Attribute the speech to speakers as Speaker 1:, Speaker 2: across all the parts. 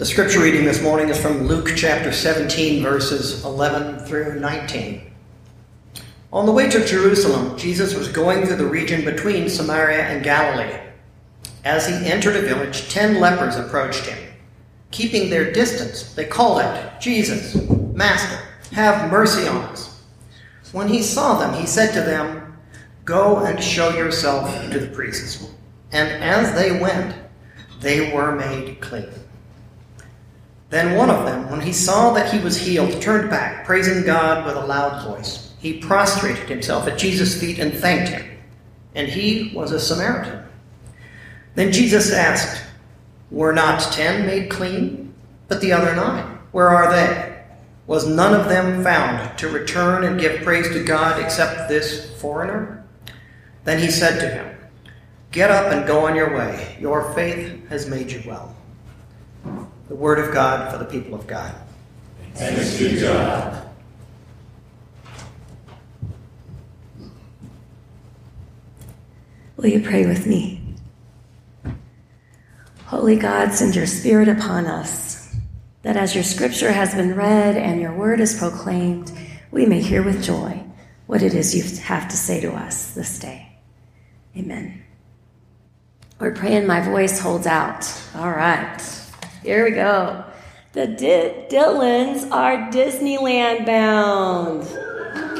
Speaker 1: The scripture reading this morning is from Luke chapter 17, verses 11 through 19. On the way to Jerusalem, Jesus was going through the region between Samaria and Galilee. As he entered a village, ten lepers approached him. Keeping their distance, they called out, Jesus, Master, have mercy on us. When he saw them, he said to them, Go and show yourself to the priests. And as they went, they were made clean. Then one of them, when he saw that he was healed, turned back, praising God with a loud voice. He prostrated himself at Jesus' feet and thanked him. And he was a Samaritan. Then Jesus asked, Were not ten made clean? But the other nine, where are they? Was none of them found to return and give praise to God except this foreigner? Then he said to him, Get up and go on your way. Your faith has made you well the word of God for the people of God.
Speaker 2: Thanks be to God.
Speaker 3: Will you pray with me? Holy God, send your Spirit upon us, that as your scripture has been read and your word is proclaimed, we may hear with joy what it is you have to say to us this day. Amen. We're praying my voice holds out. All right. Here we go. The D- Dylans are Disneyland bound.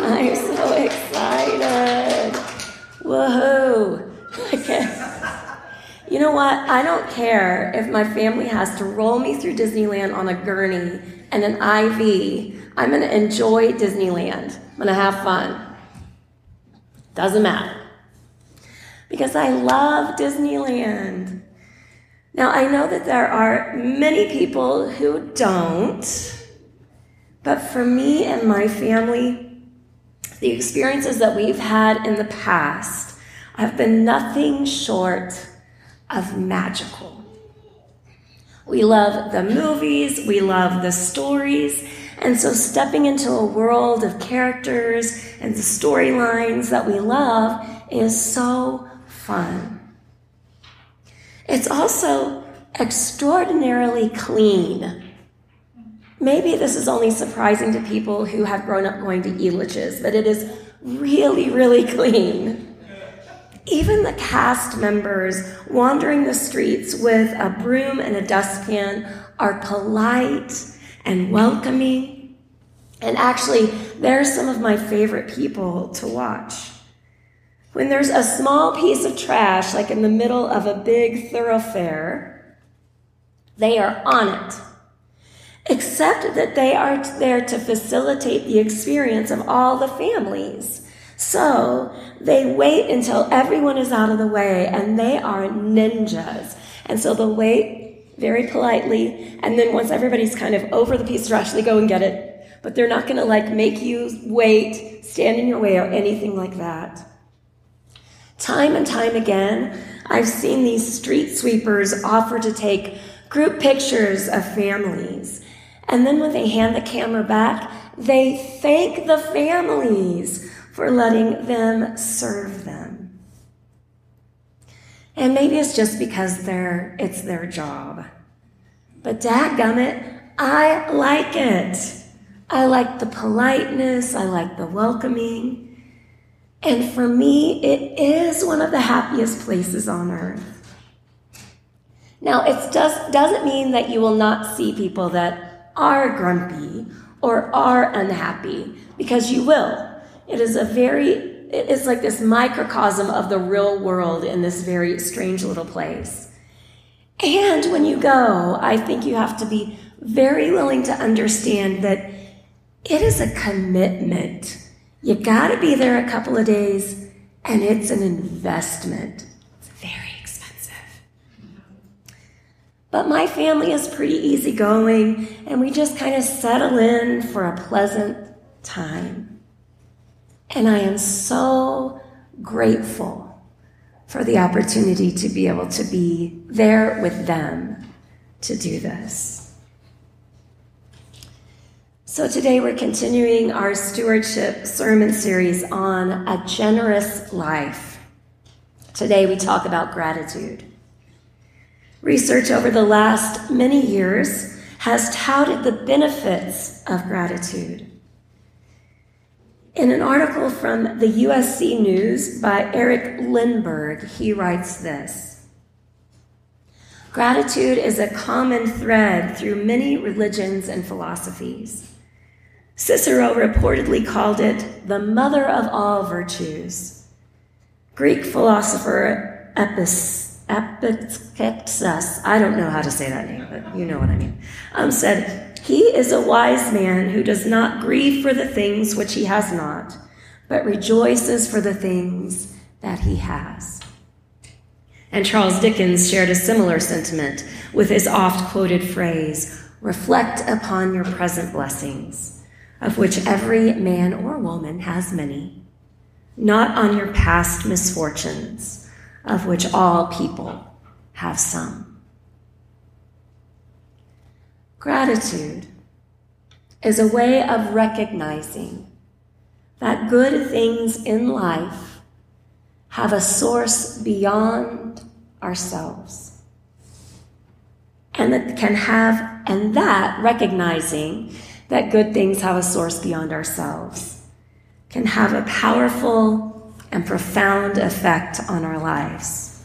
Speaker 3: I'm so excited. Woohoo. You know what? I don't care if my family has to roll me through Disneyland on a gurney and an IV. I'm going to enjoy Disneyland. I'm going to have fun. Doesn't matter. Because I love Disneyland. Now, I know that there are many people who don't, but for me and my family, the experiences that we've had in the past have been nothing short of magical. We love the movies, we love the stories, and so stepping into a world of characters and the storylines that we love is so fun. It's also extraordinarily clean. Maybe this is only surprising to people who have grown up going to Elitch's, but it is really, really clean. Even the cast members wandering the streets with a broom and a dustpan are polite and welcoming. And actually, they're some of my favorite people to watch. When there's a small piece of trash, like in the middle of a big thoroughfare, they are on it. Except that they are there to facilitate the experience of all the families. So they wait until everyone is out of the way and they are ninjas. And so they'll wait very politely. And then once everybody's kind of over the piece of trash, they go and get it. But they're not going to like make you wait, stand in your way, or anything like that. Time and time again, I've seen these street sweepers offer to take group pictures of families. And then when they hand the camera back, they thank the families for letting them serve them. And maybe it's just because they're, it's their job. But dadgummit, I like it. I like the politeness. I like the welcoming. And for me, it is one of the happiest places on earth. Now, it does, doesn't mean that you will not see people that are grumpy or are unhappy, because you will. It is a very, it is like this microcosm of the real world in this very strange little place. And when you go, I think you have to be very willing to understand that it is a commitment you gotta be there a couple of days, and it's an investment. It's very expensive. But my family is pretty easygoing, and we just kind of settle in for a pleasant time. And I am so grateful for the opportunity to be able to be there with them to do this. So today we're continuing our stewardship sermon series on a generous life. Today we talk about gratitude. Research over the last many years has touted the benefits of gratitude. In an article from the USC News by Eric Lindberg, he writes this Gratitude is a common thread through many religions and philosophies. Cicero reportedly called it the mother of all virtues. Greek philosopher Epictetus I don't know how to say that name, but you know what I mean, um, said, He is a wise man who does not grieve for the things which he has not, but rejoices for the things that he has. And Charles Dickens shared a similar sentiment with his oft quoted phrase, Reflect upon your present blessings, of which every man or woman has many, not on your past misfortunes of which all people have some. Gratitude is a way of recognizing that good things in life have a source beyond ourselves. And that can have, and that recognizing that good things have a source beyond ourselves can have a powerful and profound effect on our lives.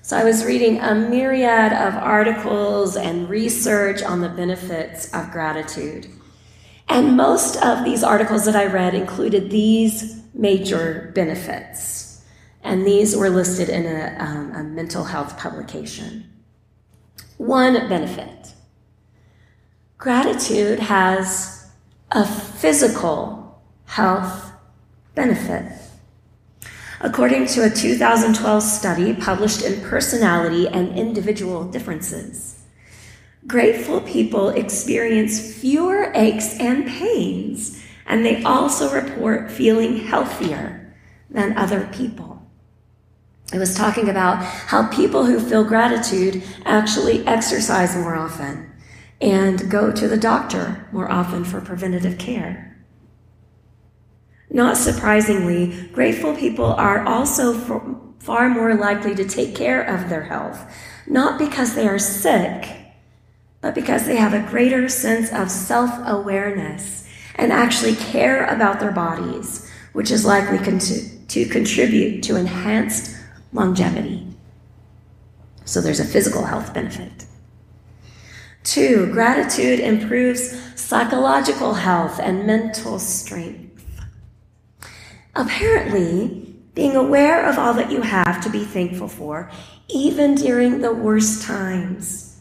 Speaker 3: So, I was reading a myriad of articles and research on the benefits of gratitude. And most of these articles that I read included these major benefits. And these were listed in a, um, a mental health publication. One benefit gratitude has a physical health benefit. According to a 2012 study published in Personality and Individual Differences, grateful people experience fewer aches and pains, and they also report feeling healthier than other people. It was talking about how people who feel gratitude actually exercise more often and go to the doctor more often for preventative care. Not surprisingly, grateful people are also far more likely to take care of their health, not because they are sick, but because they have a greater sense of self awareness and actually care about their bodies, which is likely con- to contribute to enhanced longevity. So there's a physical health benefit. Two, gratitude improves psychological health and mental strength. Apparently, being aware of all that you have to be thankful for, even during the worst times,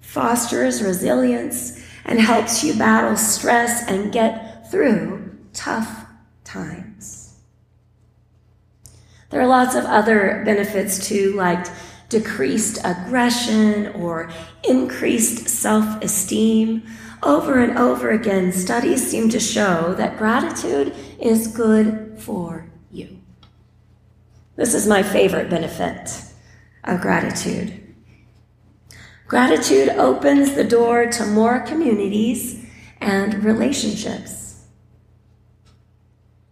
Speaker 3: fosters resilience and helps you battle stress and get through tough times. There are lots of other benefits too, like decreased aggression or increased self esteem. Over and over again, studies seem to show that gratitude is good for you. This is my favorite benefit of gratitude. Gratitude opens the door to more communities and relationships.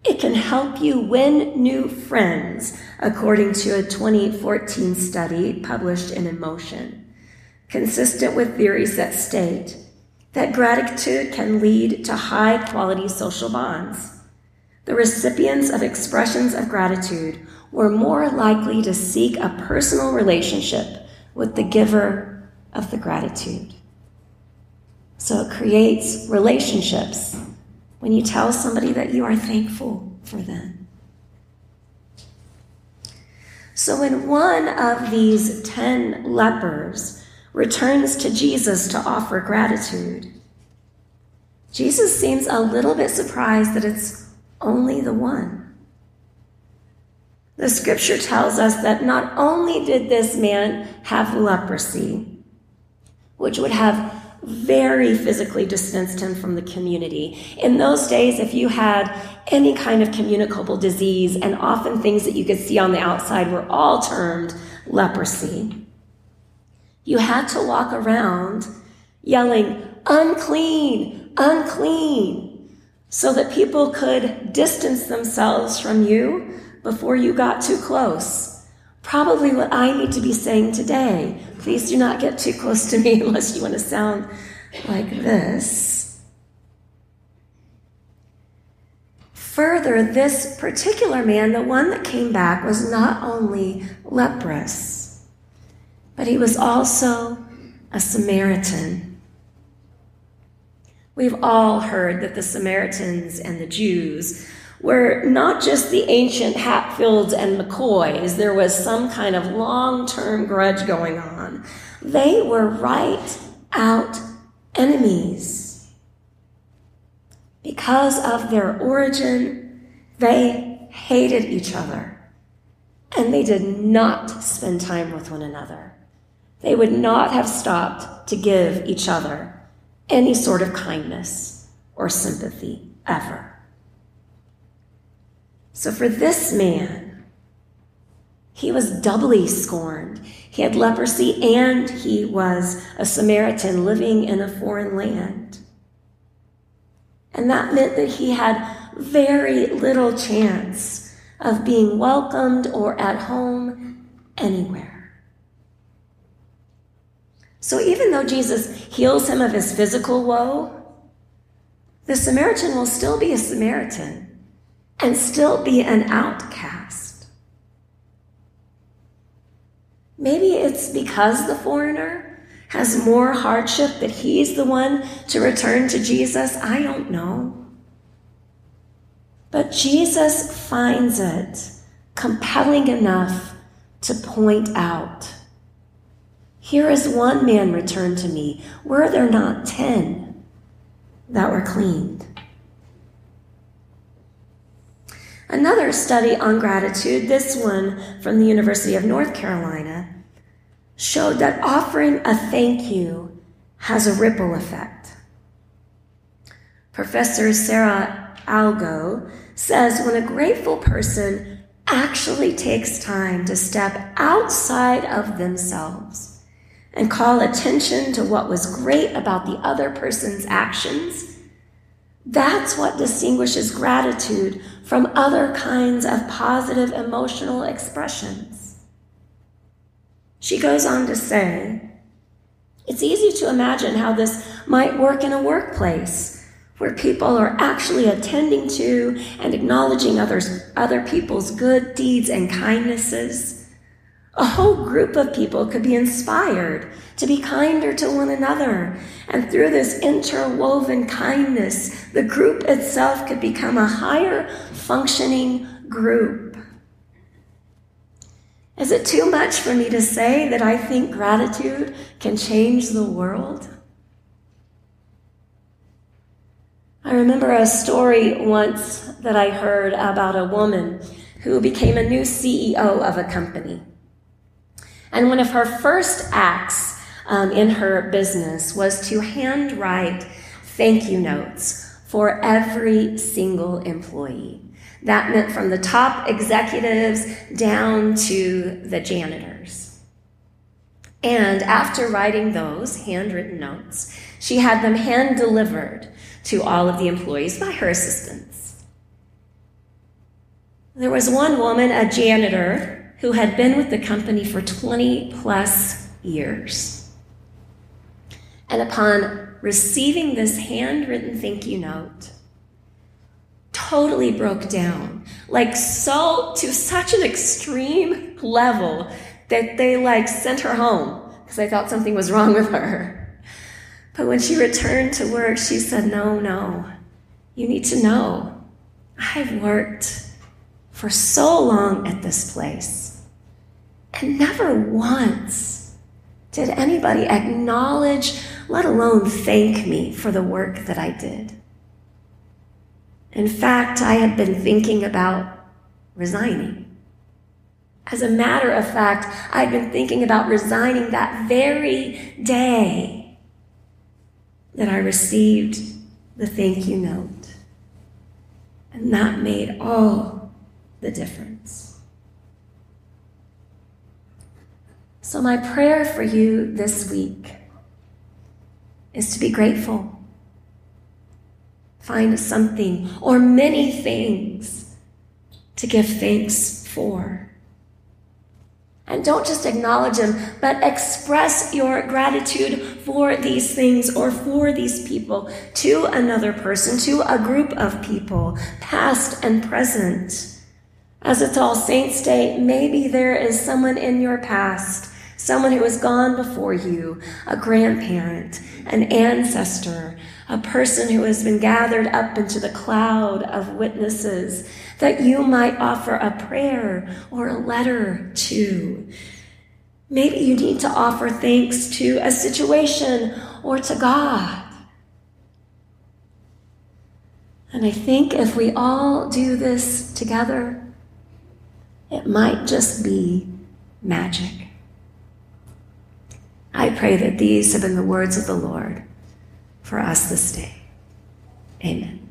Speaker 3: It can help you win new friends, according to a 2014 study published in Emotion, consistent with theories that state that gratitude can lead to high quality social bonds. The recipients of expressions of gratitude were more likely to seek a personal relationship with the giver of the gratitude. So it creates relationships when you tell somebody that you are thankful for them. So when one of these ten lepers returns to Jesus to offer gratitude, Jesus seems a little bit surprised that it's only the one. The scripture tells us that not only did this man have leprosy, which would have very physically distanced him from the community. In those days, if you had any kind of communicable disease, and often things that you could see on the outside were all termed leprosy, you had to walk around yelling, unclean, unclean! so that people could distance themselves from you before you got too close, Probably what I need to be saying today. Please do not get too close to me unless you want to sound like this. Further, this particular man, the one that came back, was not only leprous, but he was also a Samaritan. We've all heard that the Samaritans and the Jews were not just the ancient Hatfields and McCoys, there was some kind of long term grudge going on. They were right out enemies. Because of their origin, they hated each other and they did not spend time with one another. They would not have stopped to give each other any sort of kindness or sympathy ever. So for this man, he was doubly scorned. He had leprosy and he was a Samaritan living in a foreign land. And that meant that he had very little chance of being welcomed or at home anywhere. So even though Jesus heals him of his physical woe, the Samaritan will still be a Samaritan and still be an outcast. Maybe it's because the foreigner has more hardship that he's the one to return to Jesus. I don't know. But Jesus finds it compelling enough to point out here is one man returned to me. Were there not ten that were cleaned? Another study on gratitude, this one from the University of North Carolina, showed that offering a thank you has a ripple effect. Professor Sarah Algoe says when a grateful person actually takes time to step outside of themselves and call attention to what was great about the other person's actions, that's what distinguishes gratitude from other kinds of positive emotional expressions. She goes on to say, it's easy to imagine how this might work in a workplace where people are actually attending to and acknowledging others, other people's good deeds and kindnesses a whole group of people could be inspired to be kinder to one another. And through this interwoven kindness, the group itself could become a higher functioning group. Is it too much for me to say that I think gratitude can change the world? I remember a story once that I heard about a woman who became a new CEO of a company. And one of her first acts um, in her business was to handwrite thank you notes for every single employee. That meant from the top executives down to the janitors. And after writing those handwritten notes, she had them hand delivered to all of the employees by her assistants. There was one woman, a janitor, who had been with the company for 20 plus years. And upon receiving this handwritten thank you note, totally broke down, like so to such an extreme level that they like sent her home because they thought something was wrong with her. But when she returned to work, she said, No, no, you need to know. I've worked for so long at this place and never once did anybody acknowledge, let alone thank me for the work that I did. In fact, I had been thinking about resigning. As a matter of fact, I'd been thinking about resigning that very day that I received the thank you note. And that made all the difference. So, my prayer for you this week is to be grateful. Find something or many things to give thanks for. And don't just acknowledge them, but express your gratitude for these things or for these people to another person, to a group of people, past and present. As it's All Saints' Day, maybe there is someone in your past, someone who has gone before you, a grandparent, an ancestor, a person who has been gathered up into the cloud of witnesses that you might offer a prayer or a letter to. Maybe you need to offer thanks to a situation or to God. And I think if we all do this together, it might just be magic. I pray that these have been the words of the Lord for us this day. Amen.